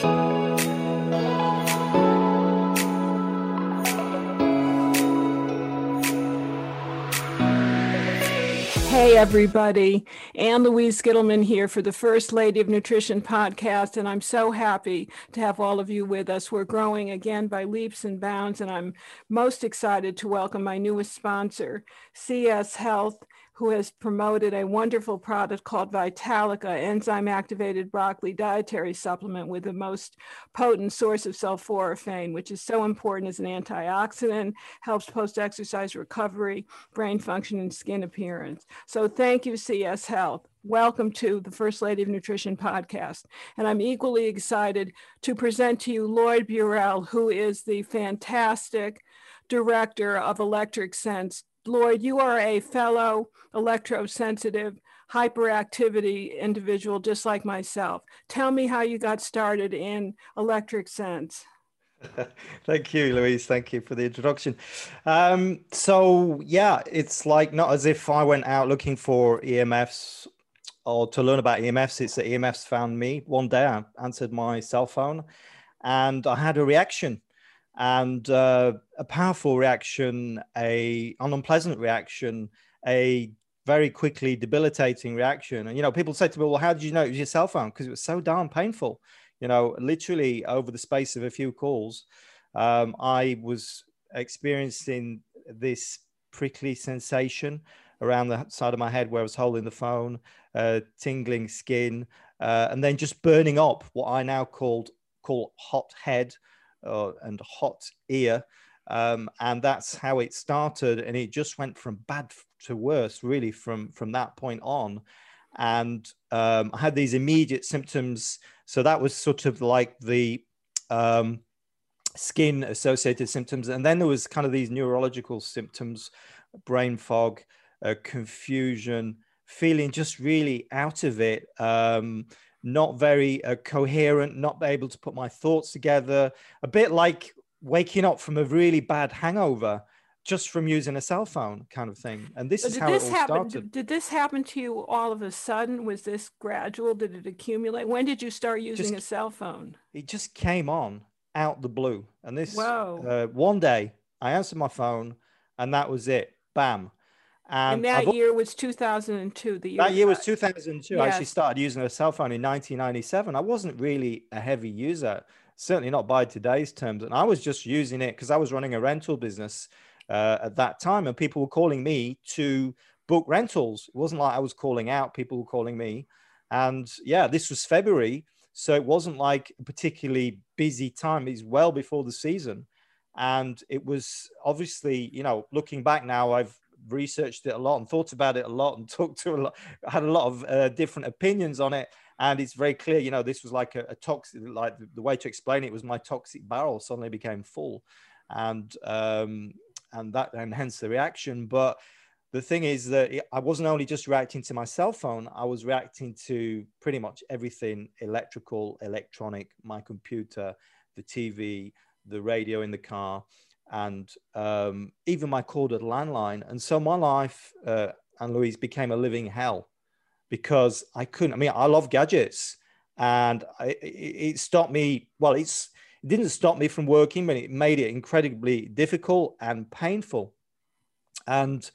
Hey, everybody. Ann Louise Gittleman here for the First Lady of Nutrition podcast. And I'm so happy to have all of you with us. We're growing again by leaps and bounds. And I'm most excited to welcome my newest sponsor, CS Health who has promoted a wonderful product called Vitalica, enzyme activated broccoli dietary supplement with the most potent source of sulforaphane, which is so important as an antioxidant, helps post exercise recovery, brain function, and skin appearance. So thank you, CS Health. Welcome to the First Lady of Nutrition podcast. And I'm equally excited to present to you Lloyd Burrell, who is the fantastic director of Electric Sense Lloyd, you are a fellow electrosensitive hyperactivity individual just like myself. Tell me how you got started in Electric Sense. Thank you, Louise. Thank you for the introduction. Um, so, yeah, it's like not as if I went out looking for EMFs or to learn about EMFs. It's that EMFs found me. One day I answered my cell phone and I had a reaction and uh, a powerful reaction, a an unpleasant reaction, a very quickly debilitating reaction. And you know, people say to me, "Well, how did you know it was your cell phone?" Because it was so darn painful. You know, literally over the space of a few calls, um, I was experiencing this prickly sensation around the side of my head where I was holding the phone, uh, tingling skin, uh, and then just burning up what I now called call hot head uh, and hot ear. Um, and that's how it started. And it just went from bad to worse, really, from, from that point on. And um, I had these immediate symptoms. So that was sort of like the um, skin associated symptoms. And then there was kind of these neurological symptoms, brain fog, uh, confusion, feeling just really out of it. Um, not very uh, coherent, not able to put my thoughts together, a bit like waking up from a really bad hangover just from using a cell phone kind of thing. And this is how this it all happen, started. Did this happen to you all of a sudden? Was this gradual? Did it accumulate? When did you start using just, a cell phone? It just came on out the blue. And this uh, one day I answered my phone and that was it. Bam. And, and that I've, year was 2002. The year that year was 2002. Yes. I actually started using a cell phone in 1997. I wasn't really a heavy user, certainly not by today's terms. And I was just using it because I was running a rental business uh, at that time, and people were calling me to book rentals. It wasn't like I was calling out; people were calling me. And yeah, this was February, so it wasn't like a particularly busy time. It's well before the season and it was obviously you know looking back now i've researched it a lot and thought about it a lot and talked to a lot, had a lot of uh, different opinions on it. And it's very clear, you know, this was like a, a toxic, like the, the, way to explain it was my toxic barrel suddenly became full, and um, and that and hence the reaction. But the thing is that I wasn't only just reacting to my cell phone, I was reacting to pretty much everything electrical, electronic, my computer, the TV, the radio in the car and um, even my corded landline. And so my life, uh, Ann Louise, became a living hell because I couldn't. I mean, I love gadgets, and I, it, stopped me. Well, it's it didn't stop me from working, but it made it incredibly difficult and painful. And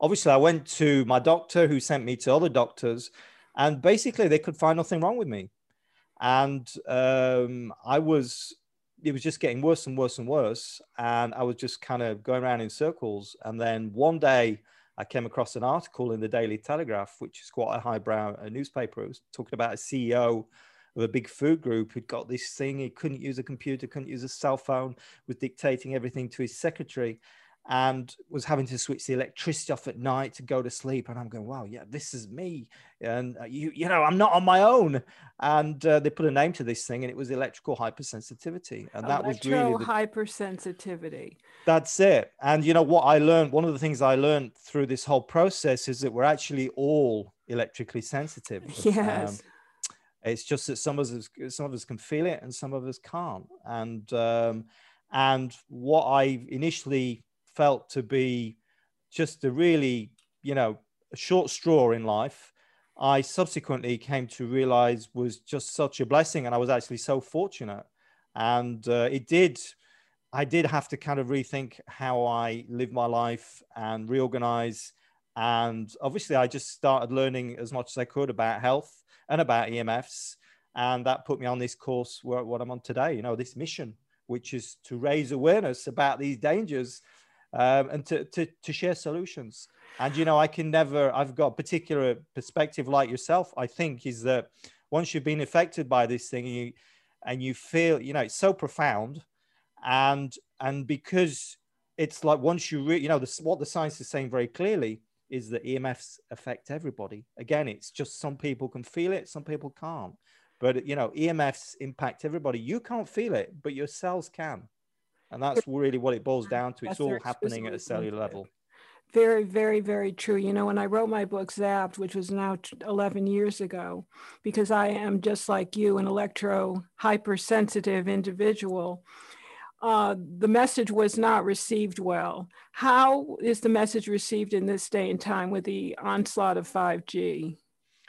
obviously, I went to my doctor, who sent me to other doctors, and basically, they could find nothing wrong with me. And um, I was it was just getting worse and worse and worse. And I was just kind of going around in circles. And then one day I came across an article in the Daily Telegraph, which is quite a highbrow uh, newspaper. It was talking about a CEO of a big food group who'd got this thing. He couldn't use a computer, couldn't use a cell phone, was dictating everything to his secretary and was having to switch the electricity off at night to go to sleep. And I'm going, wow, yeah, this is me. And uh, you, you know, I'm not on my own. And uh, they put a name to this thing, and it was electrical hypersensitivity. And that was really the, hypersensitivity. That's it. And you know what I learned? One of the things I learned through this whole process is that we're actually all electrically sensitive. Yes. Um, it's just that some of us, some of us can feel it, and some of us can't. And um, and what I initially felt to be just a really, you know, a short straw in life. I subsequently came to realize was just such a blessing. And I was actually so fortunate. And uh, it did, I did have to kind of rethink how I live my life and reorganize. And obviously, I just started learning as much as I could about health and about EMFs. And that put me on this course where what I'm on today, you know, this mission, which is to raise awareness about these dangers um, and to, to, to share solutions. And, you know, I can never, I've got particular perspective like yourself, I think, is that once you've been affected by this thing and you, and you feel, you know, it's so profound. And, and because it's like once you, re- you know, this, what the science is saying very clearly is that EMFs affect everybody. Again, it's just some people can feel it, some people can't. But, you know, EMFs impact everybody. You can't feel it, but your cells can. And that's really what it boils down to. It's all happening at a cellular level. Very, very, very true. You know, when I wrote my book, Zapped, which was now 11 years ago, because I am just like you, an electro hypersensitive individual, uh, the message was not received well. How is the message received in this day and time with the onslaught of 5G?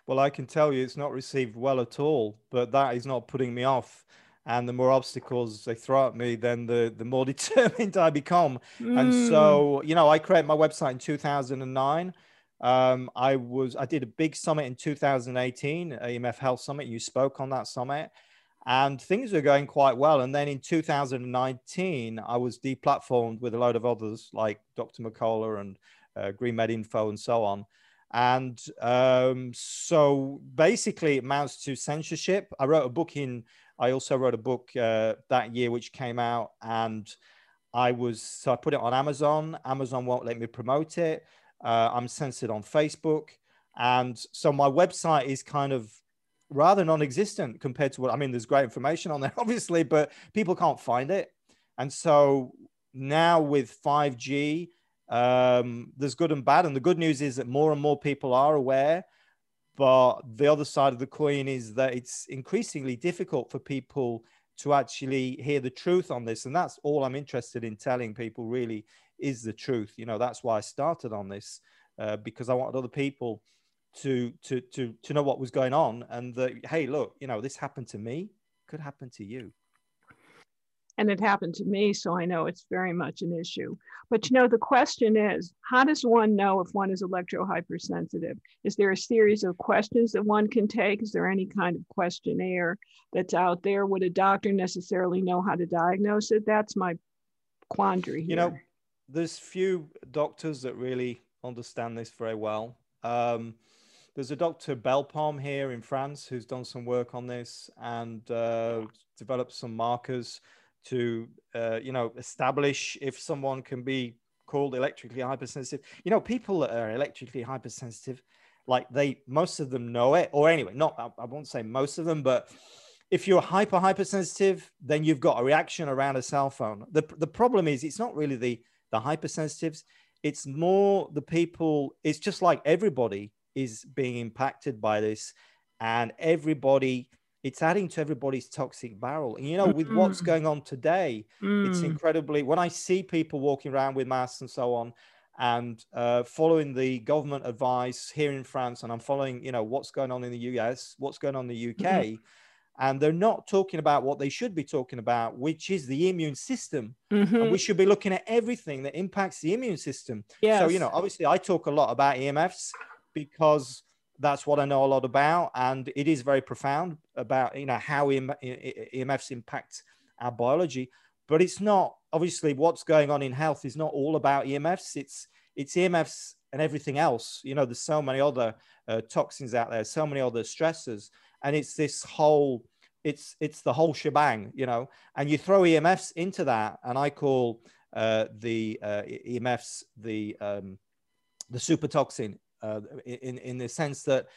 Well, I can tell you it's not received well at all, but that is not putting me off and the more obstacles they throw at me, then the the more determined I become. Mm. And so, you know, I created my website in 2009. Um, I was I did a big summit in 2018, EMF Health Summit. You spoke on that summit, and things were going quite well. And then in 2019, I was deplatformed with a load of others like Dr. Mercola and uh, Green Med Info and so on. And um, so basically, it amounts to censorship. I wrote a book in I also wrote a book uh, that year which came out, and I was so I put it on Amazon. Amazon won't let me promote it. Uh, I'm censored on Facebook, and so my website is kind of rather non-existent compared to what I mean. There's great information on there, obviously, but people can't find it. And so now with 5G, um, there's good and bad. And the good news is that more and more people are aware. But the other side of the coin is that it's increasingly difficult for people to actually hear the truth on this. And that's all I'm interested in telling people really is the truth. You know, that's why I started on this uh, because I wanted other people to, to, to, to know what was going on and that, hey, look, you know, this happened to me, could happen to you and it happened to me so i know it's very much an issue. But you know the question is how does one know if one is electro hypersensitive is there a series of questions that one can take? Is there any kind of questionnaire that's out there? Would a doctor necessarily know how to diagnose it? That's my quandary here. you know there's few doctors that really understand this very well. Um, there's a Dr. Belpomme here in France who's done some work on this and uh, developed some markers to uh, you know establish if someone can be called electrically hypersensitive. You know, people that are electrically hypersensitive, like they most of them know it, or anyway, not I, I won't say most of them, but if you're hyper hypersensitive, then you've got a reaction around a cell phone. The the problem is it's not really the the hypersensitives, it's more the people, it's just like everybody is being impacted by this, and everybody it's adding to everybody's toxic barrel. And you know, with what's mm. going on today, mm. it's incredibly when I see people walking around with masks and so on, and uh, following the government advice here in France, and I'm following, you know, what's going on in the US, what's going on in the UK, mm-hmm. and they're not talking about what they should be talking about, which is the immune system. Mm-hmm. And we should be looking at everything that impacts the immune system. Yes. So, you know, obviously I talk a lot about EMFs because that's what I know a lot about, and it is very profound about you know how EMFs impact our biology. But it's not obviously what's going on in health is not all about EMFs. It's it's EMFs and everything else. You know, there's so many other uh, toxins out there, so many other stressors, and it's this whole it's it's the whole shebang. You know, and you throw EMFs into that, and I call uh, the uh, EMFs the um, the super toxin uh, in in the sense that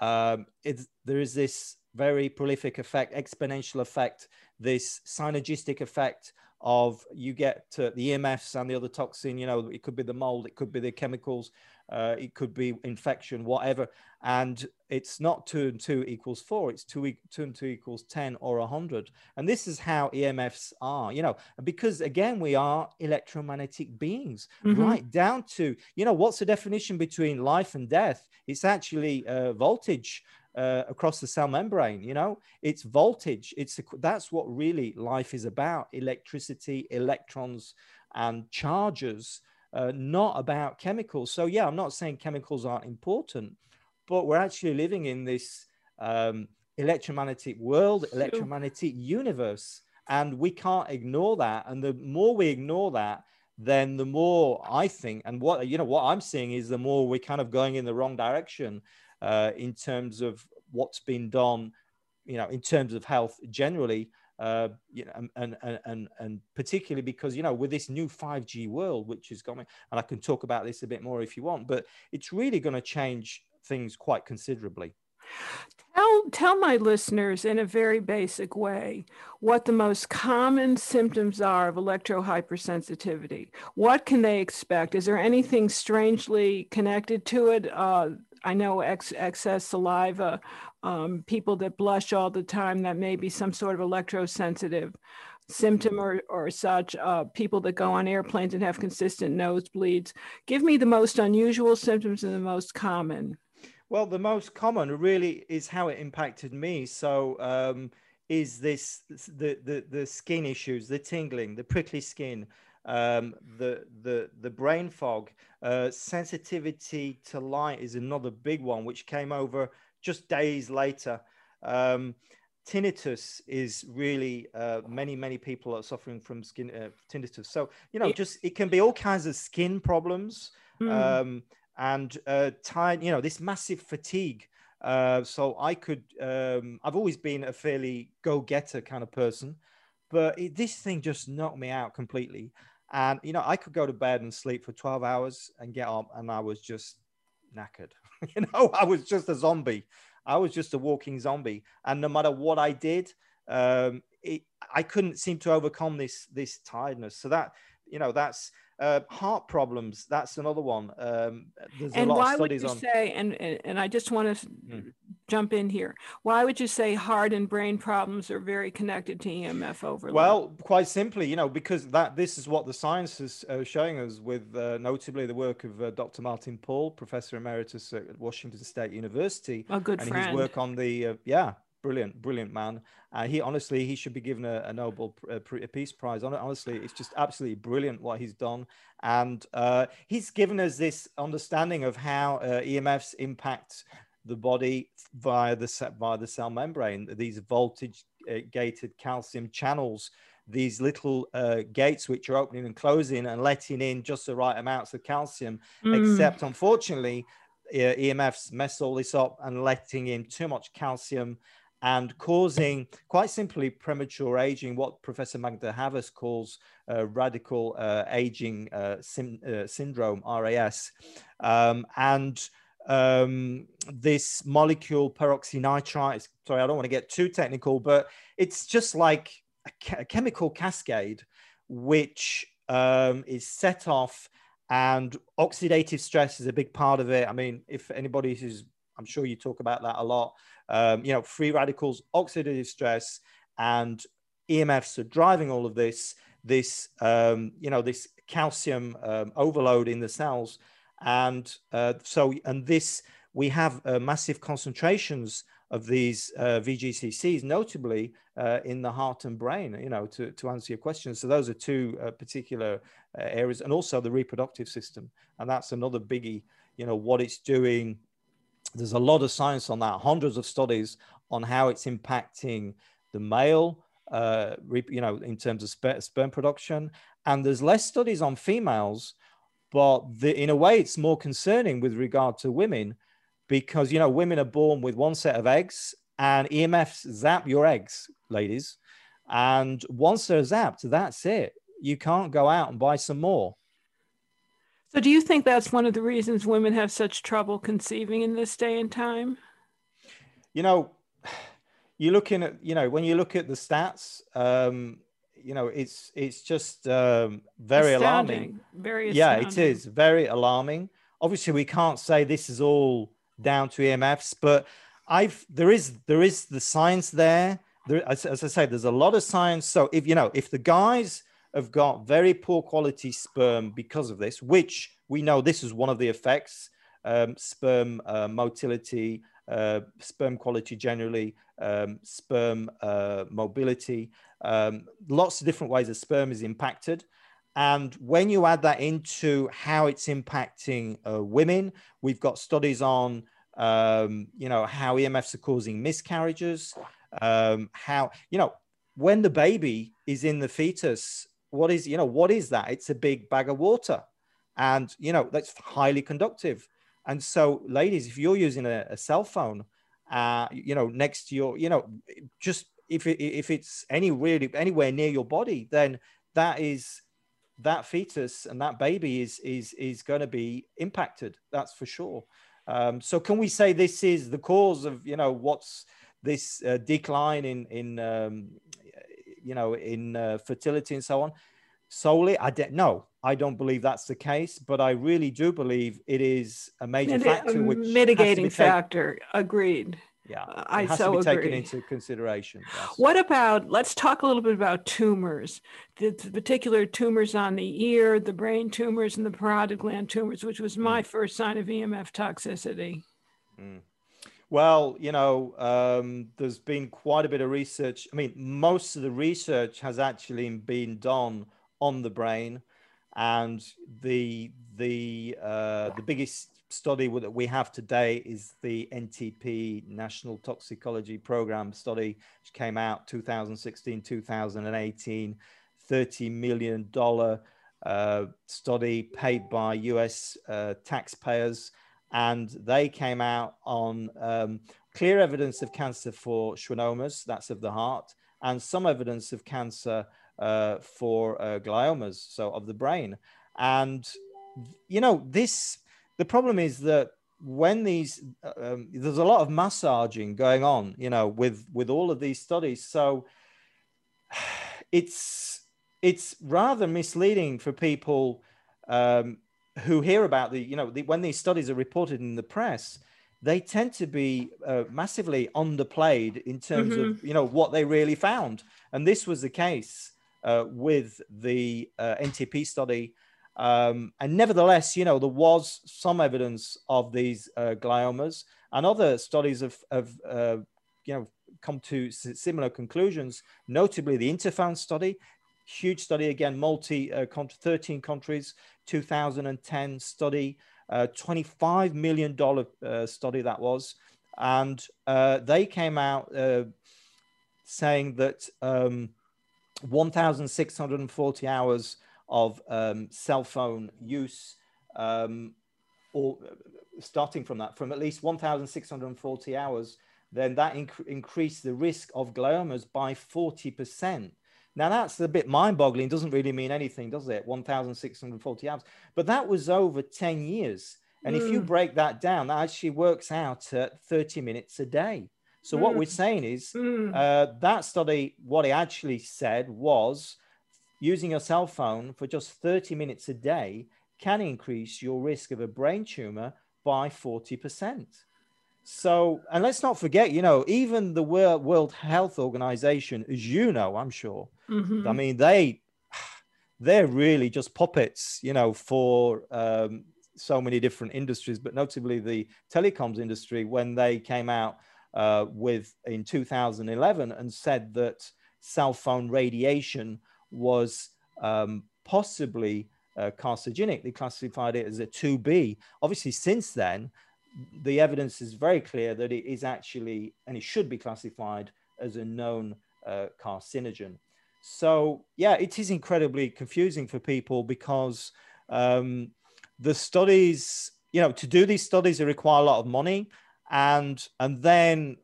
um, it's, there is this very prolific effect, exponential effect, this synergistic effect of you get the EMFs and the other toxin. You know, it could be the mold, it could be the chemicals, Uh, it could be infection, whatever. And it's not two and two equals four. It's two, two and two equals 10 or 100. And this is how EMFs are, you know, because again, we are electromagnetic beings, mm-hmm. right down to, you know, what's the definition between life and death? It's actually uh, voltage. Uh, across the cell membrane you know it's voltage it's a, that's what really life is about electricity electrons and charges uh, not about chemicals. So, yeah, I'm not saying chemicals aren't important, but we're actually living in this um, electromagnetic world, electromagnetic universe, and we can't ignore that. And the more we ignore that, then the more I think, and what you know, what I'm seeing is the more we're kind of going in the wrong direction uh, in terms of what's been done, you know, in terms of health generally uh, you know, and, and, and, and particularly because, you know, with this new 5G world, which is coming, and I can talk about this a bit more if you want, but it's really going to change things quite considerably. Tell, tell my listeners in a very basic way what the most common symptoms are of electrohypersensitivity. What can they expect? Is there anything strangely connected to it? Uh, I know ex- excess saliva um, people that blush all the time, that may be some sort of electrosensitive symptom or, or such, uh, people that go on airplanes and have consistent nosebleeds. Give me the most unusual symptoms and the most common. Well, the most common really is how it impacted me. So, um, is this the, the the skin issues, the tingling, the prickly skin, um, the the the brain fog, uh, sensitivity to light is another big one, which came over just days later. Um, tinnitus is really uh, many many people are suffering from skin uh, tinnitus. So you know, just it can be all kinds of skin problems mm. um, and uh, tired. You know, this massive fatigue. Uh, so I could. Um, I've always been a fairly go-getter kind of person, but it, this thing just knocked me out completely. And you know, I could go to bed and sleep for 12 hours and get up, and I was just knackered. you know, I was just a zombie. I was just a walking zombie, and no matter what I did, um, it, I couldn't seem to overcome this this tiredness. So that you know, that's uh, heart problems. That's another one. Um, there's and a lot why of studies would you on... say? And, and and I just want to mm. jump in here. Why would you say heart and brain problems are very connected to EMF overload? Well, quite simply, you know, because that this is what the science is uh, showing us. With uh, notably the work of uh, Dr. Martin Pall, professor emeritus at Washington State University, a good and friend. his work on the uh, yeah brilliant, brilliant man. Uh, he honestly, he should be given a, a Nobel a Peace Prize. Honestly, it's just absolutely brilliant what he's done, and uh, he's given us this understanding of how uh, EMFs impact the body via the via the cell membrane. These voltage uh, gated calcium channels. These little uh, gates which are opening and closing and letting in just the right amounts of calcium, mm. except unfortunately, uh, EMFs mess all this up and letting in too much calcium and causing quite simply premature aging, what Professor Magda Havas calls uh, radical uh, aging uh, uh, syndrome, RAS. Um, and um, this molecule peroxynitrite, sorry, I don't want to get too technical, but it's just like a, a chemical cascade which um, is set off and oxidative stress is a big part of it. I mean, if anybody who's, I'm sure you talk about that a lot um, you know, free radicals, oxidative stress, and EMFs are driving all of this, this, um, you know, this calcium um, overload in the cells. And uh, so, and this, we have uh, massive concentrations of these uh, VGCCs, notably uh, in the heart and brain, you know, to, to answer your question. So those are two uh, particular uh, areas and also the reproductive system. And that's another biggie, you know, what it's doing there's a lot of science on that, hundreds of studies on how it's impacting the male, uh, you know, in terms of sperm production. And there's less studies on females, but the, in a way, it's more concerning with regard to women because, you know, women are born with one set of eggs and EMFs zap your eggs, ladies. And once they're zapped, that's it. You can't go out and buy some more. So, do you think that's one of the reasons women have such trouble conceiving in this day and time? You know, you're looking at, you know, when you look at the stats, um, you know, it's it's just um, very astounding. alarming. Very astounding. yeah, it is very alarming. obviously we can't say this is all down to EMFs, but I've there is there is the science there. There, as, as I say, there's a lot of science. So if you know if the guys have got very poor quality sperm because of this, which we know this is one of the effects, um, sperm uh, motility, uh, sperm quality generally, um, sperm uh, mobility, um, lots of different ways that sperm is impacted. And when you add that into how it's impacting uh, women, we've got studies on, um, you know, how EMFs are causing miscarriages, um, how, you know, when the baby is in the fetus, what is, you know, what is that? It's a big bag of water. And, you know, that's highly conductive. And so, ladies, if you're using a, a cell phone, uh, you know, next to your, you know, just if it, if it's any really anywhere near your body, then that is that fetus and that baby is is is going to be impacted. That's for sure. Um, so, can we say this is the cause of you know what's this uh, decline in in um, you know in uh, fertility and so on? Solely, I don't know. I don't believe that's the case, but I really do believe it is a major factor, a which mitigating factor. Agreed. Yeah, uh, I has so to be agree. taken into consideration. Yes. What about? Let's talk a little bit about tumors. The, the, particular tumors on the ear, the brain tumors, and the parotid gland tumors, which was my mm. first sign of EMF toxicity. Mm. Well, you know, um, there's been quite a bit of research. I mean, most of the research has actually been done on the brain and the the uh, the biggest study that we have today is the NTP National Toxicology Program study, which came out 2016 2018, 30 million dollar uh, study paid by U.S. Uh, taxpayers, and they came out on um, clear evidence of cancer for schwannomas, that's of the heart, and some evidence of cancer uh, for uh, gliomas, so of the brain. And, you know, this, the problem is that when these, uh, um, there's a lot of massaging going on, you know, with, with all of these studies. So it's, it's rather misleading for people um, who hear about the, you know, the, when these studies are reported in the press, they tend to be uh, massively underplayed in terms mm-hmm. of you know what they really found and this was the case uh, with the uh, NTP study. Um, and nevertheless, you know, there was some evidence of these uh, gliomas, and other studies have, have uh, you know, come to similar conclusions. Notably, the Interphone study, huge study again, multi uh, 13 countries, 2010 study, uh, 25 million dollar study that was, and they came out saying that. Um, 1,640 hours of um, cell phone use, um, or starting from that, from at least 1,640 hours, then that inc- increased the risk of gliomas by 40%. Now that's a bit mind-boggling. Doesn't really mean anything, does it? 1,640 hours, but that was over 10 years. And mm. if you hmm. break that down, that actually works out at 30 minutes a day. So mm. what we're mm. saying is mm. uh, that study, what it actually said was using your cell phone for just 30 minutes a day can increase your risk of a brain tumor by 40%. So, and let's not forget, you know, even the World Health Organization, as you know, I'm sure, mm-hmm. I mean, they, they're really just puppets, you know, for um, so many different industries, but notably the telecoms industry when they came out uh, with in 2011 and said that cell phone radiation was um, possibly uh, carcinogenic. They classified it as a 2B. Obviously, since then, the evidence is very clear that it is actually, and it should be classified as a known uh, carcinogen. So, yeah, it is incredibly confusing for people because um, the studies, you know, to do these studies, they require a lot of money and and then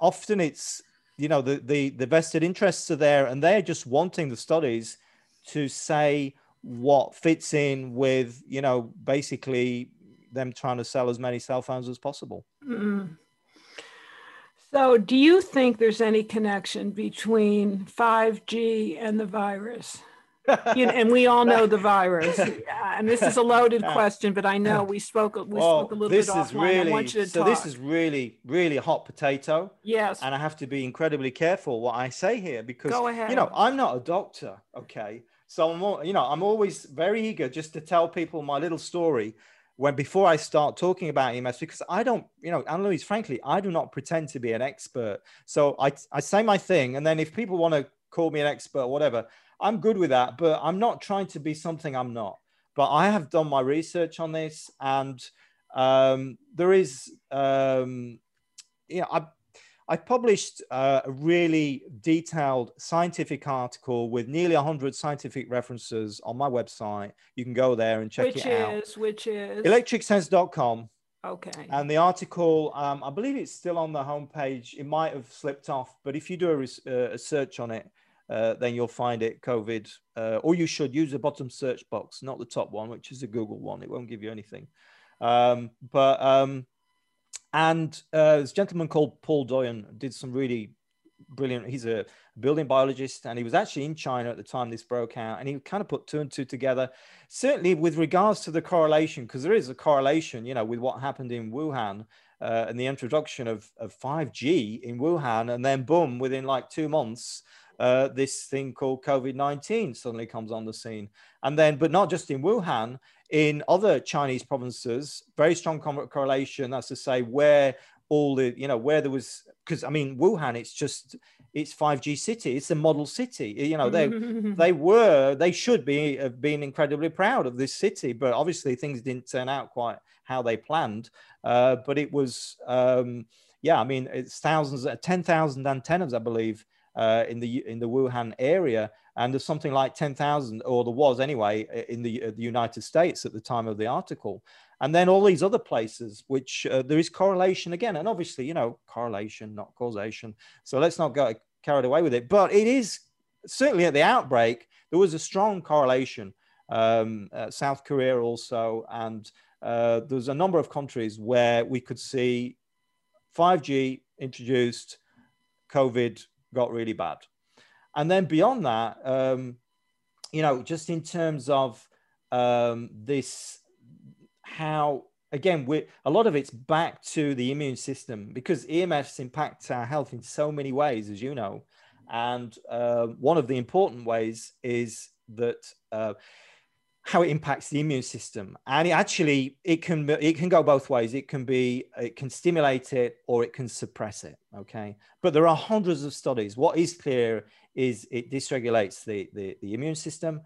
often it's you know the the, the vested interests are there and they're just wanting the studies to say what fits in with you know basically them trying to sell as many cell phones as possible mm-hmm. so do you think there's any connection between 5g and the virus you know, and we all know the virus. and this is a loaded question, but I know we spoke. We well, spoke a little this bit is offline. Really, I want you to so talk. this is really, really hot potato. Yes. And I have to be incredibly careful what I say here because you know I'm not a doctor. Okay, so I'm, all, you know, I'm always very eager just to tell people my little story when before I start talking about EMS, because I don't, you know, Ann Louise, frankly, I do not pretend to be an expert. So I, I say my thing, and then if people want to call me an expert whatever, I'm good with that. But I'm not trying to be something I'm not. But I have done my research on this, and um, there is, um, you know, I, I published uh, a really detailed scientific article with nearly 100 scientific references on my website. You can go there and check which it out. Which is, which is? Electricsense.com. Okay. And the article, um, I believe it's still on the homepage. It might have slipped off, but if you do a, uh, a search on it, uh, then you'll find it COVID, uh, or you should use the bottom search box, not the top one, which is a Google one. It won't give you anything. Um, but um, and uh, this gentleman called Paul Doyon did some really brilliant. He's a building biologist, and he was actually in China at the time this broke out, and he kind of put two and two together. Certainly, with regards to the correlation, because there is a correlation, you know, with what happened in Wuhan uh, and the introduction of, of 5G in Wuhan, and then boom, within like two months. Uh, this thing called COVID 19 suddenly comes on the scene. And then, but not just in Wuhan, in other Chinese provinces, very strong correlation. That's to say, where all the, you know, where there was, because I mean, Wuhan, it's just, it's 5G city. It's a model city. You know, they they were, they should be have been incredibly proud of this city, but obviously things didn't turn out quite how they planned. Uh, but it was, um, yeah, I mean, it's thousands, 10,000 antennas, I believe, uh, in the in the Wuhan area, and there's something like 10,000, or there was anyway, in the, uh, the, United States at the time of the article. And then all these other places, which uh, there is correlation again, and obviously, you know, correlation, not causation. So let's not get carried away with it. But it is certainly at the outbreak, there was a strong correlation. Um, uh, South Korea also, and uh, there's a number of countries where we could see 5G introduced, COVID got really bad. And then beyond that, um, you know, just in terms of um, this, how again, we a lot of it's back to the immune system because EMFs impact our health in so many ways, as you know. And uh, one of the important ways is that uh, how it impacts the immune system, and it actually it can it can go both ways. It can be it can stimulate it or it can suppress it. Okay, but there are hundreds of studies. What is clear is it dysregulates the, the, the immune system.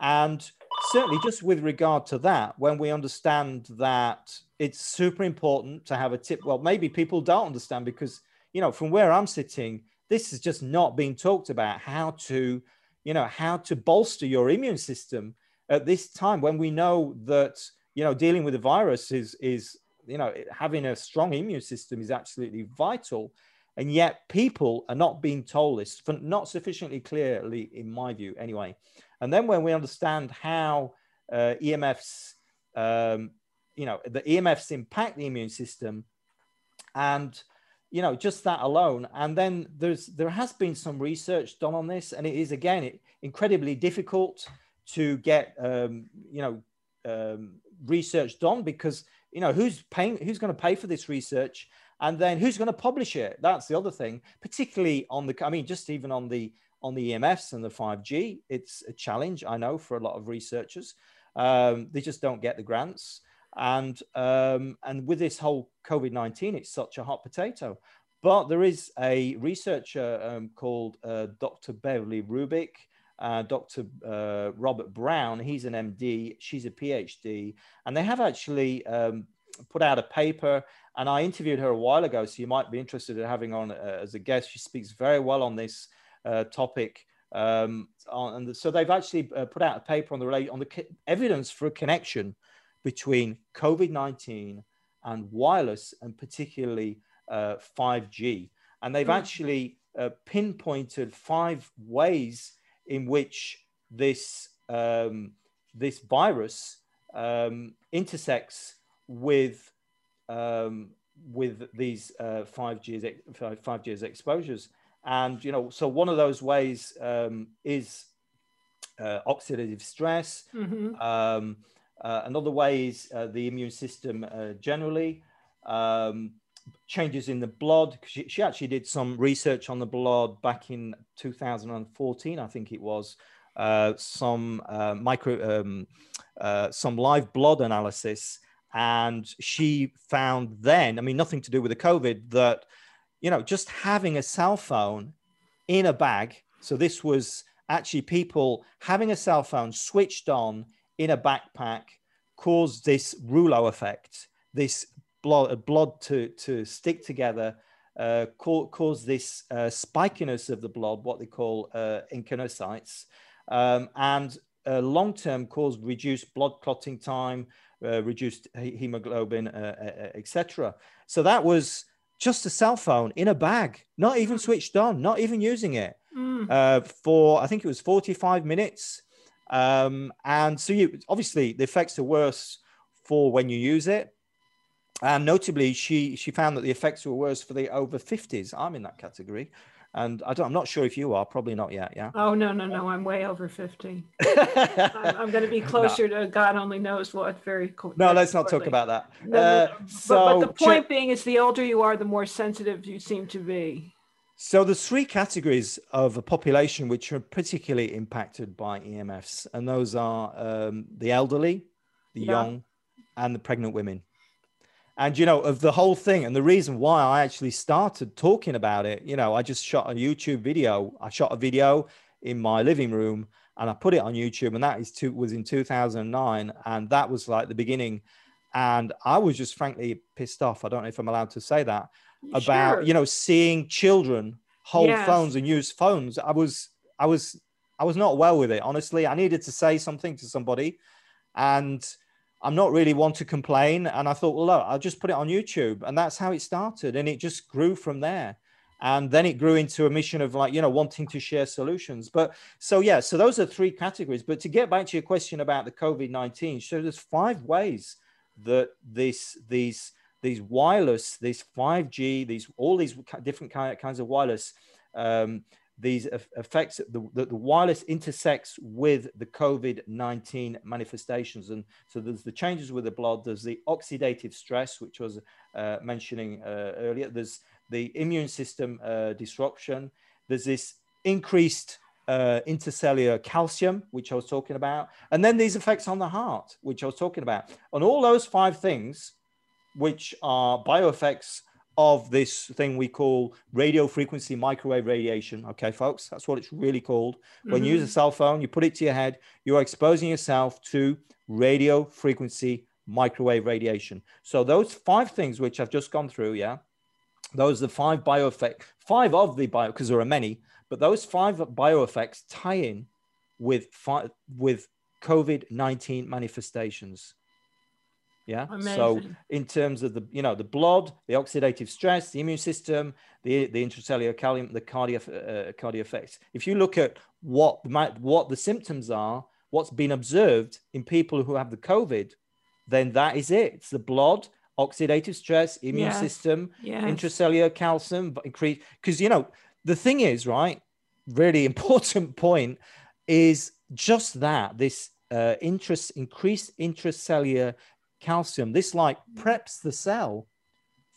And certainly, just with regard to that, when we understand that it's super important to have a tip, well, maybe people don't understand because, you know, from where I'm sitting, this is just not being talked about how to, you know, how to bolster your immune system at this time when we know that, you know, dealing with the virus is, is, you know, having a strong immune system is absolutely vital. And yet people are not being told this, not sufficiently clearly, in my view, anyway. And then when we understand how uh, EMFs, um, you know, the EMFs impact the immune system, and you know, just that alone. And then there's there has been some research done on this, and it is again it, incredibly difficult to get um, you know um, research done because you know who's paying, who's going to pay for this research? And then who's going to publish it? That's the other thing particularly on the i mean just even on the on the emfs and the 5g it's a challenge i know for a lot of researchers. Um, they just don't get the grants. And um, and with this whole covid-19 it's such a hot potato. But there is a researcher um, called uh, dr beverly rubik uh, Dr. Uh, Robert Brown, he's an MD, she's a PhD, and they have actually um, put out a paper and I interviewed her a while ago, so you might be interested in having on uh, as a guest. She speaks very well on this uh, topic. Um, on, and the, so they've actually uh, put out a paper on the on the evidence for a connection between COVID nineteen and wireless, and particularly 5G. Uh, and they've mm. actually uh, pinpointed five ways in which this um, this virus um, intersects with um, with these uh, 5G, 5G exposures. And, you know, so one of those ways um, is uh, oxidative stress. Mm-hmm. Um, uh, another way is uh, the immune system uh, generally. Changes in the blood. She, she, actually did some research on the blood back in 2014, I think it was. Uh, some uh, micro, um, some live blood analysis, and she found then, I mean, nothing to do with the COVID, that you know, just having a cell phone in a bag. So this was actually people having a cell phone switched on in a backpack caused this rouleau effect, this blood, blood to, to stick together, uh, cause, this uh, spikiness of the blood, what they call uh, um, and uh, long term cause reduced blood clotting time, uh, reduced hemoglobin, uh, uh etc. So that was just a cell phone in a bag, not even switched on, not even using it mm. uh, for I think it was 45 minutes. Um, and so you obviously the effects are worse for when you use it. And notably, she she found that the effects were worse for the over 50s. I'm in that category. And I don't, I'm not sure if you are, probably not yet. Yeah. Oh, no, no, no. I'm way over 50. I'm, I'm going to be closer no. to God only knows what very cool. No, let's not talk about that. No, uh, but, so, but the point being is the older you are, the more sensitive you seem to be. So there's three categories of a population which are particularly impacted by EMFs, and those are um, the elderly, the yeah. young, and the pregnant women. And you know, of the whole thing, and the reason why I actually started talking about it, you know, I just shot a YouTube video. I shot a video in my living room, and I put it on YouTube, and that is two, was in 2009, and that was like the beginning. And I was just frankly pissed off. I don't know if I'm allowed to say that about sure. you know seeing children hold yes. phones and use phones i was i was i was not well with it honestly i needed to say something to somebody and i'm not really one to complain. And i thought well look i'll just put it on youtube. And that's how it started. And it just grew from there. And then it grew into a mission of like you know wanting to share solutions. But so yeah so those are three categories. But to get back to your question about the covid-19 so there's five ways that this these these wireless, these 5G, these all these different kinds of wireless, um, these effects, the, the, wireless intersects with the COVID-19 manifestations. And so there's the changes with the blood, there's the oxidative stress, which was uh, mentioning uh, earlier, there's the immune system uh, disruption, there's this increased uh, intercellular calcium, which I was talking about, and then these effects on the heart, which I was talking about. On all those five things, which are bioeffects of this thing we call radio frequency microwave radiation. Okay, folks, that's what it's really called. When mm-hmm. you use a mm-hmm. cell phone, you put it to your head, you are exposing yourself to radio frequency microwave radiation. So those five things which I've just gone through, yeah, those are the five bioeffects, five of the bio, because there are many, but those five bioeffects tie in with five, with COVID-19 manifestations. Yeah. Amazing. So in terms of the, you know, the blood, the oxidative stress, the immune system, the the intracellular calcium, the cardio uh, cardio effects. If you look at what what the symptoms are, what's been observed in people who have the COVID, then that is it. It's the blood, oxidative stress, immune yes. system, yes. intracellular calcium increase. Because you know the thing is, right? Really important point is just that this uh, interest increased intracellular calcium. This like preps the cell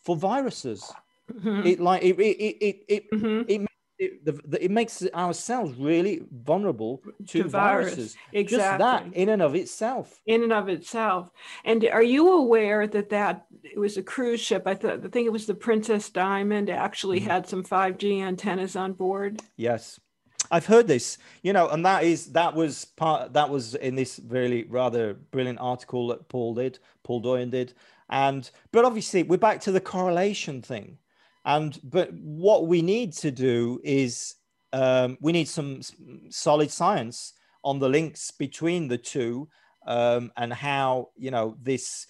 for viruses. Mm-hmm. It like it it it it, mm-hmm. it, it, the, it, makes our cells really vulnerable to, to viruses. Exactly. Just that in and of itself. In and of itself. And are you aware that that it was a cruise ship? I thought I think it was the Princess Diamond actually mm-hmm. had some 5G antennas on board. Yes. I've heard this, you know, and that is that was part that was in this really rather brilliant article that Paul did, Paul Doyon did, and but obviously we're back to the correlation thing, and but what we need to do is um, we need some solid science on the links between the two um, and how you know this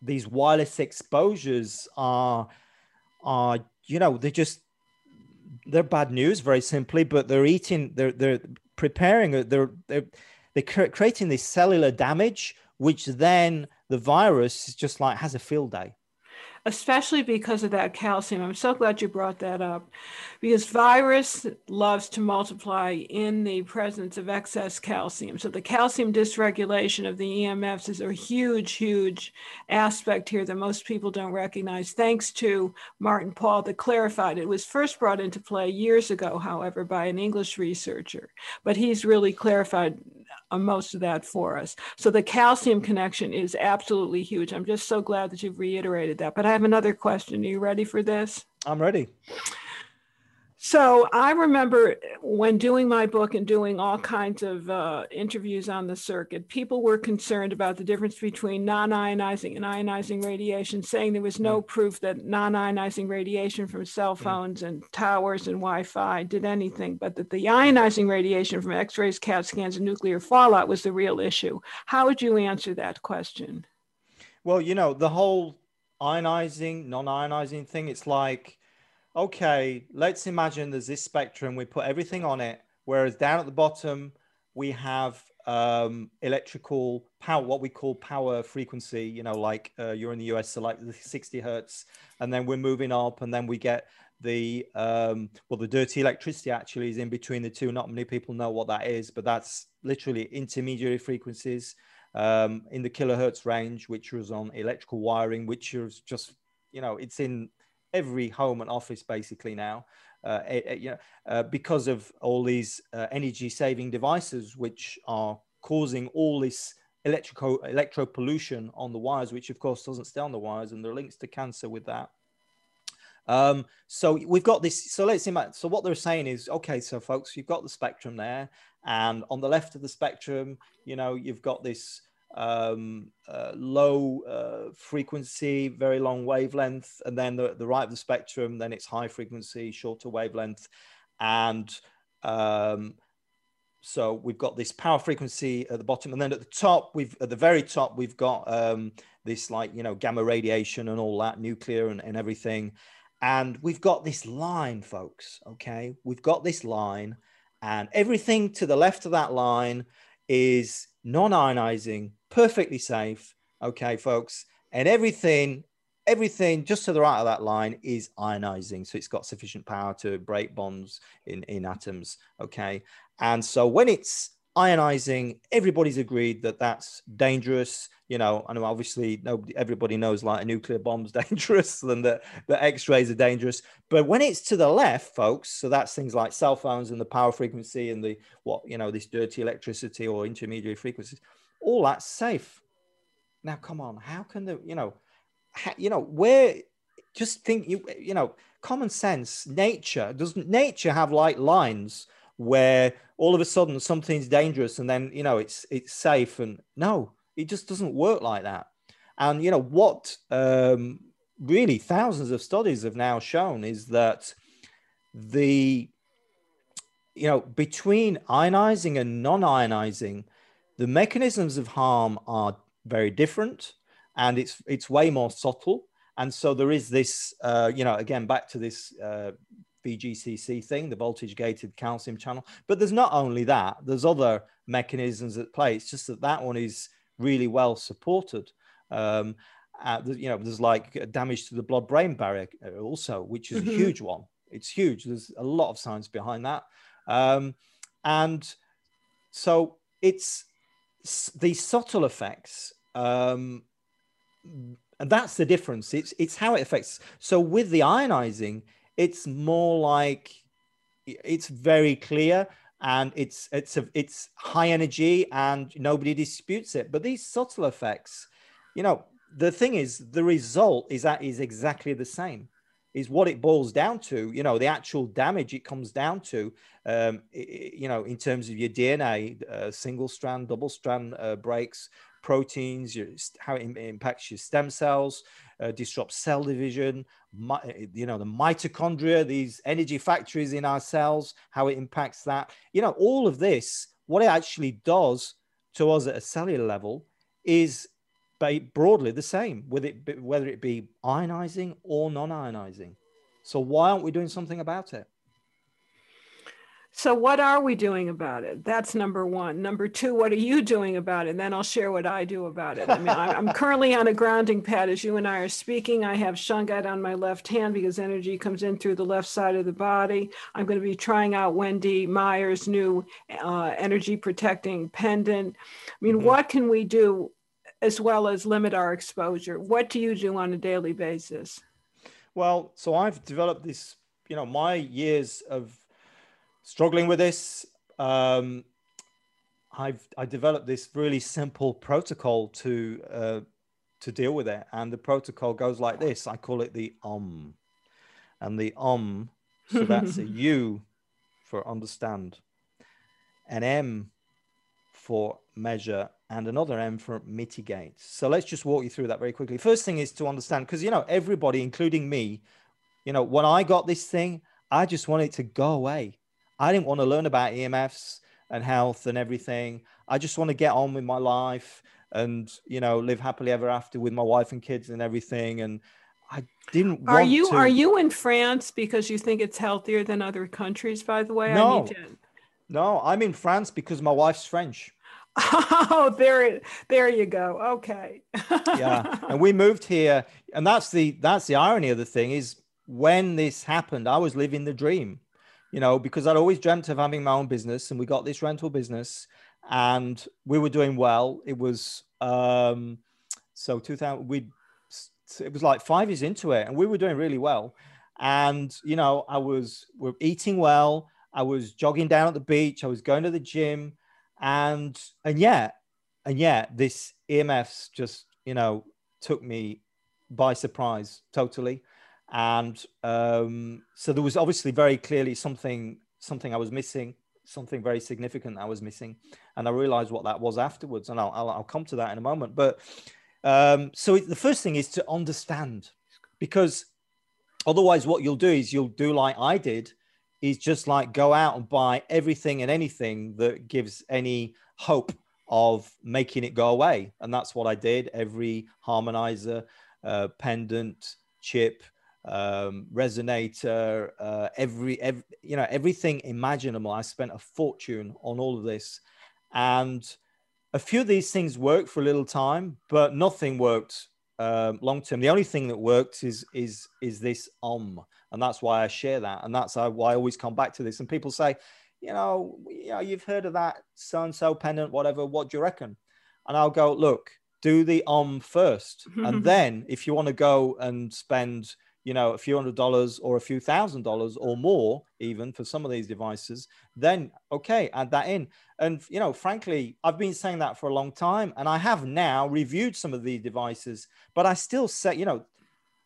these wireless exposures are are you know they just they're bad news very simply but they're eating they're they're preparing they're they're they're creating this cellular damage which then the virus is just like has a field day especially because of that calcium. I'm so glad you brought that up because virus loves to multiply in the presence of excess calcium. So the calcium dysregulation of the EMFs is a huge, huge aspect here that most people don't recognize. Thanks to Martin Pall that clarified it was first brought into play years ago, however, by an English researcher, but he's really clarified most of that for us. So the calcium connection is absolutely huge. I'm just so glad that you've reiterated that. But I have another question. Are you ready for this? I'm ready. So I remember when doing my book and doing all kinds of uh, interviews on the circuit, people were concerned about the difference between non-ionizing and ionizing radiation, saying there was no mm. proof that non-ionizing radiation from cell mm. phones and towers and Wi-Fi did anything, but that the ionizing radiation from X-rays, CAT scans, and nuclear fallout was the real issue. How would you answer that question? Well, you know, the whole ionizing, non-ionizing thing, it's like okay, let's imagine there's this spectrum, we put everything on it, whereas down at the bottom, we have um, electrical power, what we call power frequency, you know, like uh, you're in the US, so like the 60 hertz, and then we're moving up, and then we get the um, well, the dirty electricity actually is in between the two. Not many people know what that is, but that's literally intermediary frequencies um, in the kilohertz range, which was on electrical wiring, which is just you know, it's in every home and office basically now, uh, you know, uh, because of all these uh, energy saving devices, which are causing all this electrical electro pollution on the wires, which of course doesn't stay on the wires, and there are links to cancer with that. Um, so we've got this. So let's imagine. So what they're saying is, okay, so folks, you've got the spectrum there, and on the left of the spectrum, you know, you've got this um, uh, low uh, frequency, very long wavelength, and then the, the right of the spectrum, then it's high frequency, shorter wavelength. And um, so we've got this power frequency at the bottom, and then at the top, we've at the very top, we've got um, this like you know gamma radiation and all that, nuclear and, and everything. And we've got this line, folks. Okay, we've got this line, and everything to the left of that line is non-ionizing, perfectly safe. Okay, folks, and everything, everything just to the right of that line is ionizing, so it's got sufficient power to break bonds in in atoms. Okay, and so when it's ionizing, everybody's agreed that that's dangerous. You know, and obviously nobody, everybody knows like a nuclear bomb's dangerous and that the X-rays are dangerous. But when it's to the left, folks, so that's things like cell phones and the power frequency and the what you know this dirty electricity or intermediary frequencies, all that's safe. Now, come on, how can the you know, how, you know where? Just think you you know common sense. Nature doesn't nature have like lines where all of a sudden something's dangerous and then you know it's it's safe and no it just doesn't work like that. And you know what um, really thousands of studies have now shown is that the you know between ionizing and non-ionizing the mechanisms of harm are very different and it's it's way more subtle. And so there is this uh, you know again back to this uh, VGCC thing, the voltage gated calcium channel. But there's not only that, there's other mechanisms at play. It's just that that one is really well supported. Um, uh, you know, there's like damage to the blood brain barrier uh, also, which is mm-hmm. a huge one. It's huge. There's a lot of science behind that. Um, and so it's these subtle effects. Um, and that's the difference. It's, it's how it affects. So with the ionizing, it's more like it's very clear and it's it's a, it's high energy and nobody disputes it. But these subtle effects you know the thing is the result is that is exactly the same is what it boils down to you know the actual damage it comes down to um, you know in terms of your dna uh, single strand double strand uh, breaks proteins your, how it impacts your stem cells uh, cell division, my, you know, the mitochondria, these energy factories in our cells, how it impacts that. You know, all of this, what it actually does to us at a cellular level is broadly the same, with it, whether it be ionizing or non ionizing. So, why aren't we doing something about it? So, what are we doing about it? That's number one. Number two, what are you doing about it? And then I'll share what I do about it. I mean, I'm currently on a grounding pad as you and I are speaking. I have shungite on my left hand because energy comes in through the left side of the body. I'm going to be trying out Wendy Myers' new uh, energy protecting pendant. I mean, mm-hmm. what can we do as well as limit our exposure? What do you do on a daily basis? Well, so I've developed this, you know, my years of struggling with this. Um, I've I developed this really simple protocol to uh, to deal with it, and the protocol goes like this. I call it the um, and the um. So that's a U for understand, an M for measure, and another M for mitigate. So let's just walk you through that very quickly. First thing is to understand, because you know everybody, including me, you know when I got this thing, I just wanted it to go away. I didn't want to learn about EMFs and health and everything. I just want to get on with my life and you know live happily ever after with my wife and kids and everything. And I didn't. Are you to... are you in France because you think it's healthier than other countries? By the way, no, to... no, I'm in France because my wife's French. Oh, there, there you go. Okay. yeah, and we moved here, and that's the that's the irony of the thing is when this happened, I was living the dream you know, because I'd always dreamt of having my own business and we got this rental business and we were doing well. It was, um, so 2000, we, it was like five years into it and we were doing really well. And, you know, I was, we're eating well. I was jogging down at the beach. I was going to the gym and, and yeah, and yeah, this EMFs just, you know, took me by surprise totally and um, so there was obviously very clearly something something I was missing, something very significant I was missing, and I realized what that was afterwards, and I'll I'll, I'll come to that in a moment. But um, so the first thing is to understand, because otherwise, what you'll do is you'll do like I did, is just like go out and buy everything and anything that gives any hope of making it go away, and that's what I did. Every harmonizer, uh, pendant, chip, um, resonator, uh, every, every, you know, everything imaginable. I spent a fortune on all of this, and a few of these things worked for a little time, but nothing worked um, long term. The only thing that worked is is is this om, and that's why I share that, and that's why I always come back to this. And people say, you know, you know, you've heard of that so and so pendant, whatever. What do you reckon? And I'll go, look, do the om first, and then if you want to go and spend you know a few hundred dollars or a few thousand dollars or more even for some of these devices then okay add that in. And you know frankly i've been saying that for a long time and i have now reviewed some of these devices but i still say you know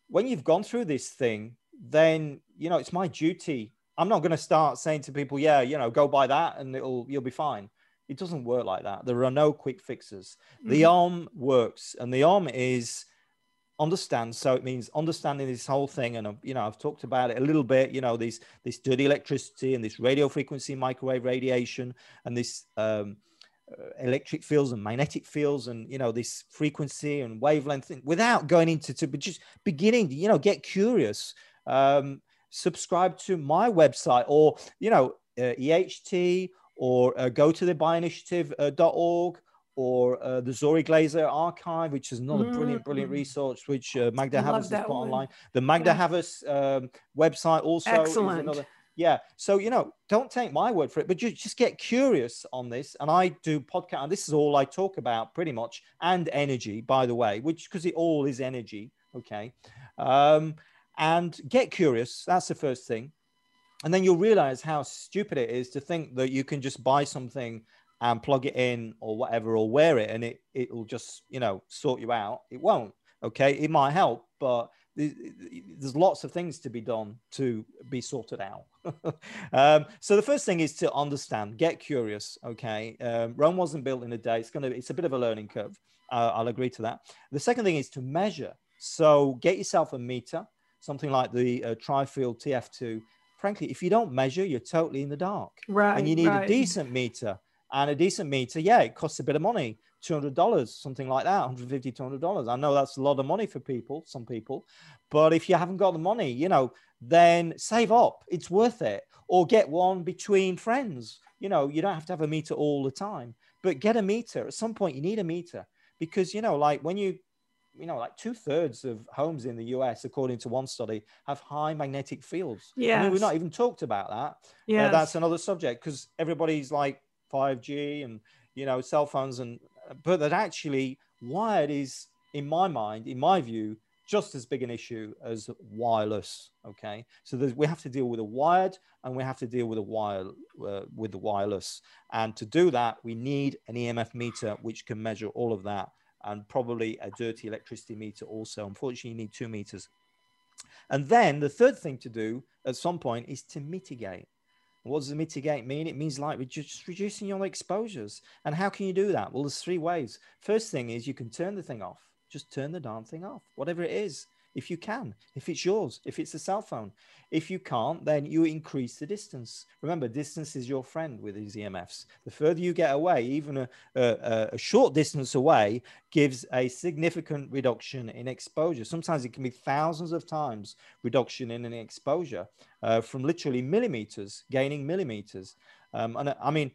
when you've gone through this thing then you know it's my duty. I'm not going to start saying to people yeah you know go buy that and it'll you'll be fine. It doesn't work like that. There are no quick fixes. Mm-hmm. the arm works and the arm is understand so it means understanding this whole thing and you know i've talked about it a little bit you know this this dirty electricity and this radio frequency microwave radiation and this um, uh, electric fields and magnetic fields and you know this frequency and wavelength thing, without going into to but just beginning you know get curious um, subscribe to my website or you know uh, EHT or uh, go to the bioinitiative.org or uh, the Zory Glaser archive, which is another mm. brilliant, brilliant mm. resource, which uh, Magda Havas has put one. online. The Magda yeah. Havas um, website also Excellent. another. Yeah. So, you know, don't take my word for it, but just, just get curious on this. And I do podcast, and this is all I talk about pretty much, and energy, by the way, which because it all is energy. Okay. Um, and get curious. That's the first thing. And then you'll realize how stupid it is to think that you can just buy something and plug it in or whatever or wear it and it it'll just you know sort you out. It won't okay? It might help but there's lots of things to be done to be sorted out. Um, so the first thing is to understand get curious okay? Um, rome wasn't built in a day. It's gonna it's a bit of a learning curve. Uh, i'll agree to that. The second thing is to measure. So get yourself a meter something like the uh, TriField TF2 frankly if you don't measure you're totally in the dark. Right and you need right. a decent meter and a decent meter, yeah, it costs a bit of money $200, something like that, $150, $200. I know that's a lot of money for people, some people, but if you haven't got the money, you know, then save up. It's worth it. Or get one between friends. You know, you don't have to have a meter all the time, but get a meter. At some point, you need a meter because, you know, like when you you know, like two thirds of homes in the US, according to one study, have high magnetic fields. Yeah, I mean, we've not even talked about that. Yeah, uh, that's another subject because everybody's like 5G and you know cell phones, and but that actually wired is, in my mind, in my view, just as big an issue as wireless. Okay, so we have to deal with the wired and we have to deal with a wire uh, with the wireless, and to do that, we need an EMF meter which can measure all of that, and probably a dirty electricity meter also. Unfortunately, you need two meters. And then the third thing to do at some point is to mitigate. What does the mitigate mean? It means like just reducing your exposures. And how can you do that? Well, there's three ways. First thing is you can turn the thing off just turn the darn thing off, whatever it is, if you can, if it's yours, if it's a cell phone. If you can't, then you increase the distance. Remember, distance is your friend with these EMFs. The further you get away, even a, a, a short distance away, gives a significant reduction in exposure. Sometimes it can be thousands of times reduction in an exposure uh, from literally millimeters, gaining millimeters. Um, and I mean,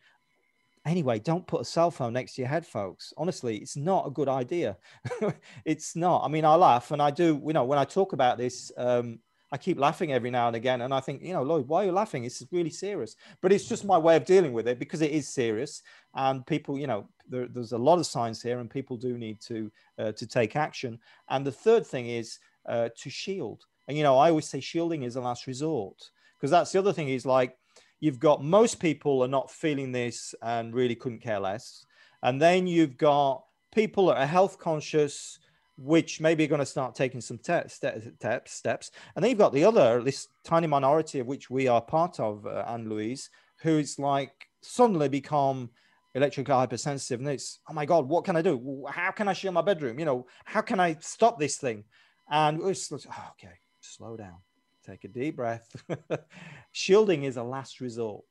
anyway, don't put a cell phone next to your head, folks. Honestly, it's not a good idea. it's not. I mean, I laugh and I do, you know, when I talk about this, um, I keep laughing every now and again. And I think, you know, Lloyd, why are you laughing? It's really serious. But it's just my way of dealing with it because it is serious. And people, you know, there, there's a lot of signs here and people do need to, uh, to take action. And the third thing is uh, to shield. And, you know, I always say shielding is a last resort because that's the other thing is like, you've got most people are not feeling this and really couldn't care less. And then you've got people that are health conscious, which maybe are going to start taking some te- ste- steps. And then you've got the other, this tiny minority of which we are part of, uh, Ann Louise, who's like suddenly become electrically hypersensitive. And it's, oh my God, what can I do? How can I shield my bedroom? You know, how can I stop this thing? And it's, oh, okay, slow down take a deep breath. shielding is a last resort.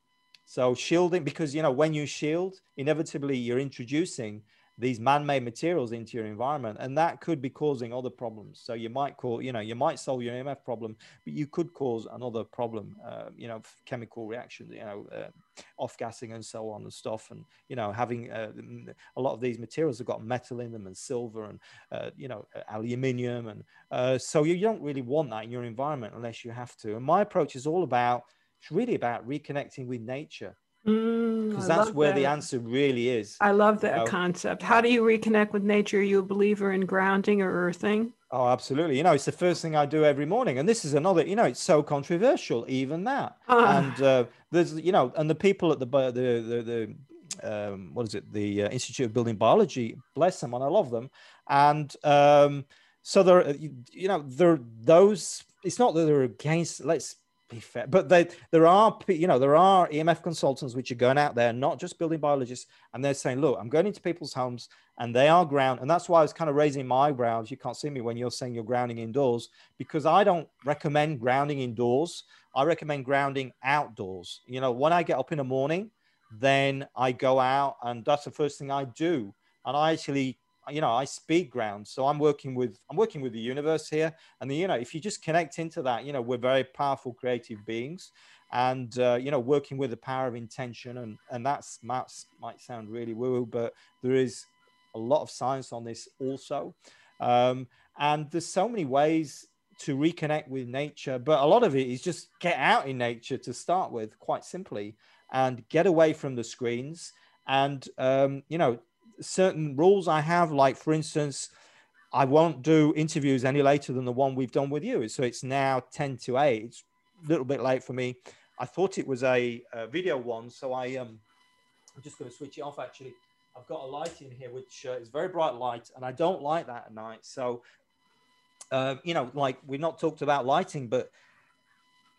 So shielding, because you know, when you shield, inevitably you're introducing these man-made materials into your environment and that could be causing other problems. So you might call you know you might solve your emf problem but you could cause another problem uh, you know chemical reaction you know uh, off gassing and so on and stuff. And you know having uh, a lot of these materials have got metal in them and silver and uh, you know aluminium and uh, so you don't really want that in your environment unless you have to. And my approach is all about it's really about reconnecting with nature because mm, that's where that. the answer really is. I love that you know? concept. How do you reconnect with nature? Are you a believer in grounding or earthing? Oh, absolutely. You know, it's the first thing I do every morning. And this is another, you know, it's so controversial, even that. Uh, and uh, there's, you know, and the people at the, the, the, the um, what is it? The uh, Institute of Building Biology, bless them, and I love them. And um, so there, you know, there, those, it's not that they're against, let's be fair, but they, there are, you know, there are EMF consultants which are going out there, not just building biologists, and they're saying, look, I'm going into people's homes and they are ground. And that's why I was kind of raising my eyebrows. You can't see me when you're saying you're grounding indoors because I don't recommend grounding indoors. I recommend grounding outdoors. You know, when I get up in the morning, then I go out and that's the first thing I do. And I actually you know i speed ground so i'm working with i'm working with the universe here. And the you know if you just connect into that you know we're very powerful creative beings. And uh, you know working with the power of intention and and that's might, might sound really woo but there is a lot of science on this also. Um, and there's so many ways to reconnect with nature but a lot of it is just get out in nature to start with quite simply and get away from the screens. And um, you know certain rules I have, like for instance, I won't do interviews any later than the one we've done with you. So it's now 10 to 8. It's a little bit late for me. I thought it was a, a video one. So I, um, I'm just going to switch it off actually. I've got a light in here, which uh, is very bright light, and I don't like that at night. So, uh, you know, like we've not talked about lighting, but,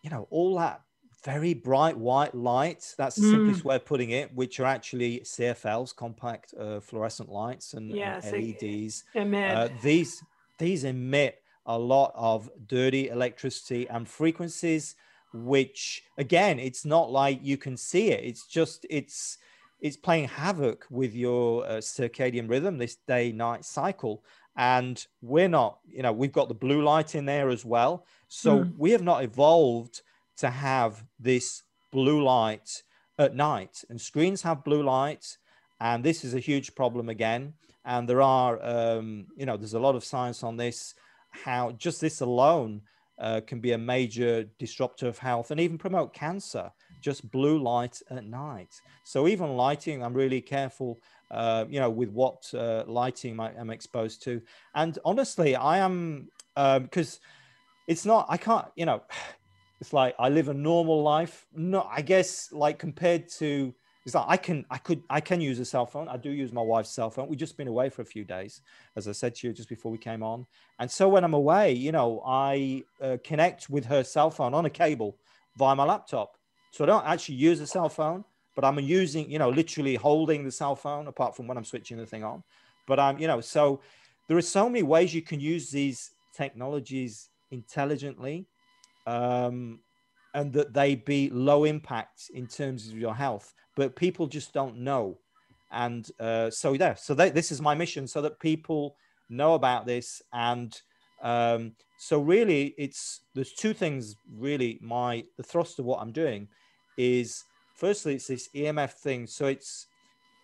you know, all that very bright white light. That's the mm. simplest way of putting it, which are actually CFLs, compact uh, fluorescent lights, and, yes, and LEDs. Emit. Uh, these these emit a lot of dirty electricity and frequencies, which again, it's not like you can see it. It's just it's it's playing havoc with your uh, circadian rhythm, this day night cycle. And we're not, you know, we've got the blue light in there as well. So mm. we have not evolved to have this blue light at night. And screens have blue light. And this is a huge problem again. And there are, um, you know, there's a lot of science on this, how just this alone uh, can be a major disruptor of health and even promote cancer just blue light at night. So even lighting, I'm really careful, uh, you know, with what uh, lighting I, am exposed to. And honestly, I am um because um, it's not. I can't. You know, it's like I live a normal life. No, I guess like compared to. It's like I can, I could, I can use a cell phone. I do use my wife's cell phone. We've just been away for a few days, as I said to you just before we came on. And so when I'm away, you know, I uh, connect with her cell phone on a cable via my laptop so I don't actually use a cell phone, but I'm using, you know, literally holding the cell phone apart from when I'm switching the thing on. But I'm, you know, so there are so many ways you can use these technologies intelligently um, and that they be low impact in terms of your health, but people just don't know. And uh, so, yeah, so they, this is my mission so that people know about this and um, so really it's there's two things really my the thrust of what i'm doing is firstly it's this EMF thing. So it's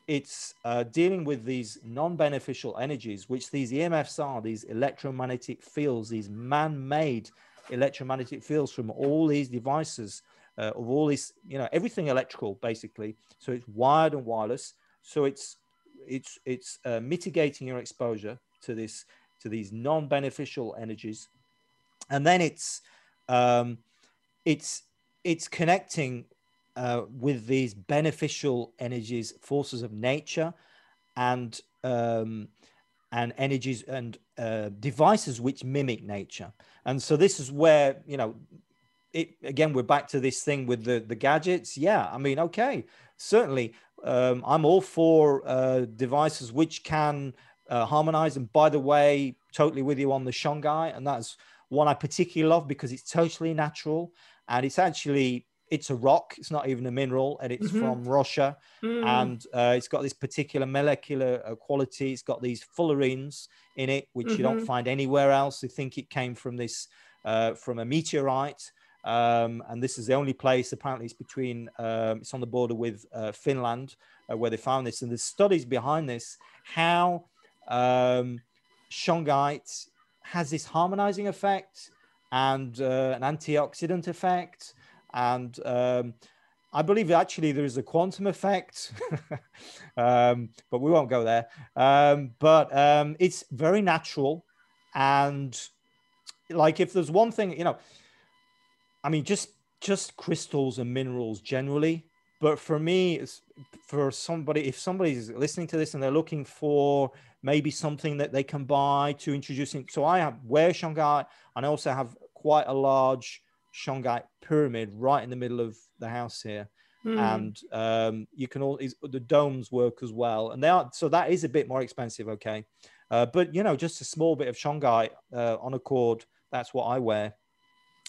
it's uh, dealing with these non-beneficial energies, which these EMFs are, these electromagnetic fields, these man-made electromagnetic fields from all these devices, uh, of all these, you know, everything electrical basically. So it's wired and wireless. So it's it's it's uh, mitigating your exposure to this to these non-beneficial energies, and then it's um, it's it's connecting uh, with these beneficial energies, forces of nature, and um, and energies and uh, devices which mimic nature. And so this is where you know, it again we're back to this thing with the the gadgets. Yeah, I mean, okay, certainly, um, I'm all for uh, devices which can uh, harmonize. And by the way, totally with you on the Shungite, and that's one I particularly love because it's totally natural and it's actually it's a rock. It's not even a mineral, and it's mm-hmm. from Russia. Mm. And uh, it's got this particular molecular uh, quality. It's got these fullerenes in it, which mm-hmm. you don't mm-hmm. find anywhere else. They think it came from this uh, from a meteorite. Um, and this is the only place. Apparently, it's between. Um, it's on the border with uh, Finland, uh, where they found this. And the studies behind this how um, shungite has this harmonizing effect and uh, an antioxidant effect and um, I believe actually there is a quantum effect, um, but we won't go there. Um, but um, it's very natural, and like if there's one thing, you know, I mean, just just crystals and minerals generally. But for me, for somebody, if somebody's listening to this and they're looking for maybe something that they can buy to introduce in, so I have wear Shungite, and I also have quite a large shungite pyramid right in the middle of the house here. Mm. And um, you can all the domes work as well, and they are so that is a bit more expensive, okay. Uh, but you know, just a small bit of shungite uh, on a cord. That's what I wear,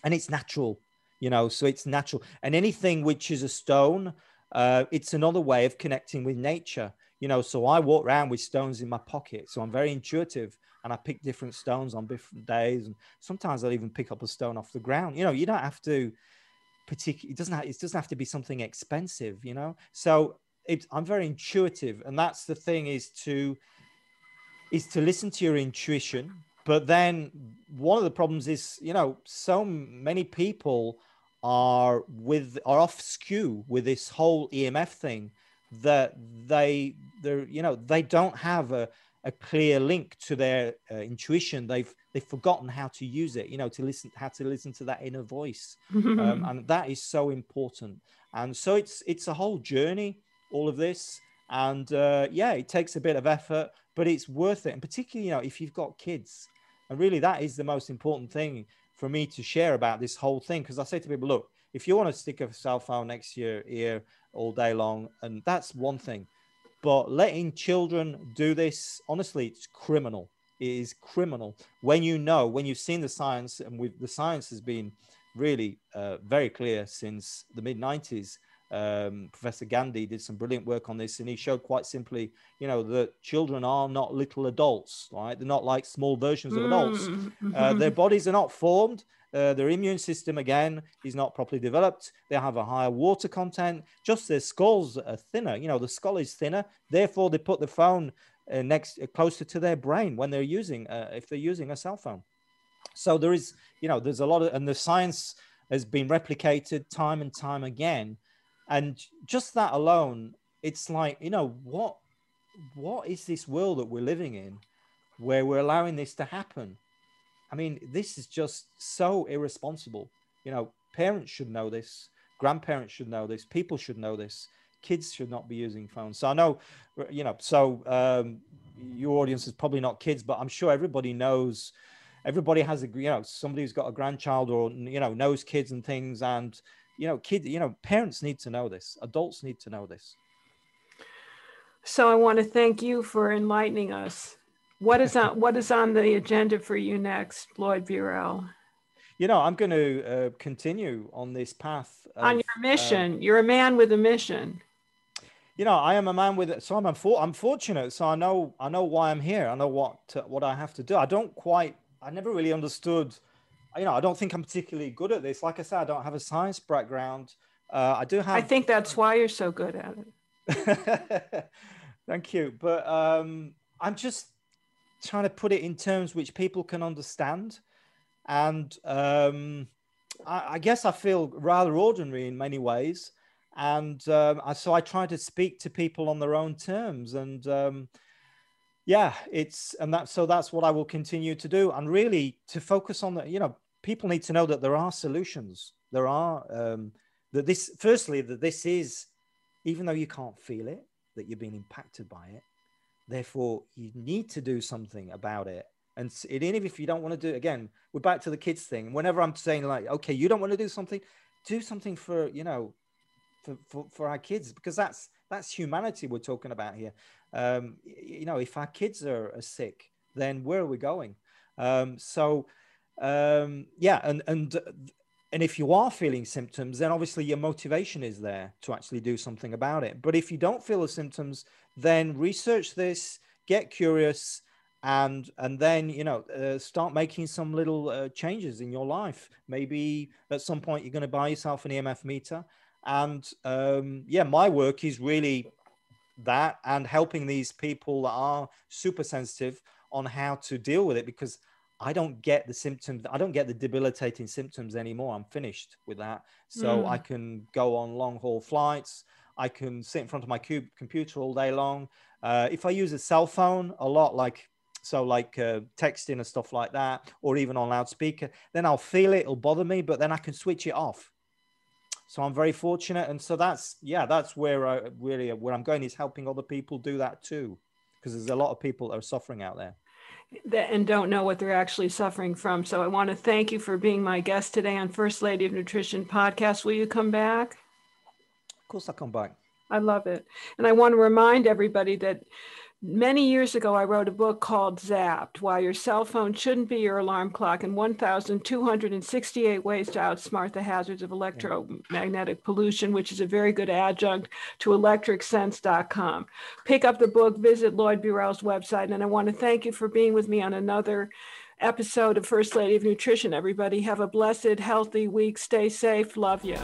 and it's natural, you know. So it's natural, and anything which is a stone, uh, it's another way of connecting with nature, you know. So I walk around with stones in my pocket, so I'm very intuitive and I pick different stones on different days. And sometimes I'll even pick up a stone off the ground. You know, you don't have to particular. It doesn't. Have, it doesn't have to be something expensive. You know, so it, I'm very intuitive, and that's the thing is to is to listen to your intuition. But then one of the problems is, you know, so many people are with are off skew with this whole EMF thing that they they're you know they don't have a a clear link to their uh, intuition. They've they've forgotten how to use it you know to listen how to listen to that inner voice. Um, and that is so important. And so it's it's a whole journey all of this. And uh, yeah it takes a bit of effort but it's worth it. And particularly you know if you've got kids. And really that is the most important thing for me to share about this whole thing. Because i say to people look if you want to stick a cell phone next to your ear all day long and that's one thing but letting children do this, honestly, it's criminal. It is criminal when you know, when you've seen the science, and with the science has been really uh, very clear since the mid 90s um, Professor Gandhi did some brilliant work on this, and he showed quite simply, you know, that children are not little adults, right? They're not like small versions of adults. Mm-hmm. Uh, their bodies are not formed. Uh, their immune system again is not properly developed. They have a higher water content. Just their skulls are thinner. You know, the skull is thinner. Therefore, they put the phone uh, next uh, closer to their brain when they're using uh, if they're using a cell phone. So there is, you know, there's a lot of, and the science has been replicated time and time again and just that alone it's like you know what what is this world that we're living in where we're allowing this to happen i mean this is just so irresponsible you know parents should know this grandparents should know this people should know this kids should not be using phones so i know you know so um, your audience is probably not kids but i'm sure everybody knows everybody has a you know somebody who's got a grandchild or you know knows kids and things and you know, kids, you know, parents need to know this. Adults need to know this. So I want to thank you for enlightening us. What is on what is on the agenda for you next, Lloyd Burrell? You know, I'm going to uh, continue on this path. Of, on your mission, uh, you're a man with a mission. You know, I am a man with. So I'm I'm fortunate. So I know I know why I'm here. I know what what I have to do. I don't quite. I never really understood you know, I don't think I'm particularly good at this. Like I said, I don't have a science background. Uh, I do have. I think that's why you're so good at it. Thank you. But um, I'm just trying to put it in terms which people can understand. And um, I, I, guess I feel rather ordinary in many ways. And um, I, so I try to speak to people on their own terms. And um, yeah, it's and that so that's what I will continue to do, and really to focus on the you know people need to know that there are solutions. There are um, that this firstly that this is even though you can't feel it that you're being impacted by it. Therefore, you need to do something about it. And even if you don't want to do it again, we're back to the kids thing. Whenever I'm saying like, okay, you don't want to do something, do something for you know, for, for, for our kids because that's that's humanity we're talking about here um, you know, if our kids are, are, sick, then where are we going? Um, so, um, yeah, and and and if you are feeling symptoms, then obviously your motivation is there to actually do something about it. But if you don't feel the symptoms, then research this, get curious, and and then you know uh, start making some little uh, changes in your life. Maybe at some point you're going to buy yourself an EMF meter. And um, yeah, my work is really that and helping these people that are super sensitive on how to deal with it because I don't get the symptoms. I don't get the debilitating symptoms anymore. I'm finished with that. So mm. I can go on long haul flights. I can sit in front of my cube computer all day long. Uh, if I use a cell phone a lot, like so, like uh, texting and stuff like that, or even on loudspeaker, then I'll feel it. It'll bother me, but then I can switch it off so i'm very fortunate and so that's yeah that's where i really where i'm going is helping other people do that too because there's a lot of people that are suffering out there that, and don't know what they're actually suffering from. So i want to thank you for being my guest today on first lady of nutrition podcast. Will you come back? Of course i'll come back. I love it. And i want to remind everybody that Many years ago, I wrote a book called Zapped Why Your Cell Phone Shouldn't Be Your Alarm Clock and 1,268 Ways to Outsmart the Hazards of Electromagnetic Pollution, which is a very good adjunct to electricsense.com. Pick up the book, visit Lloyd Burrell's website, and I want to thank you for being with me on another episode of First Lady of Nutrition. Everybody, have a blessed, healthy week. Stay safe. Love you.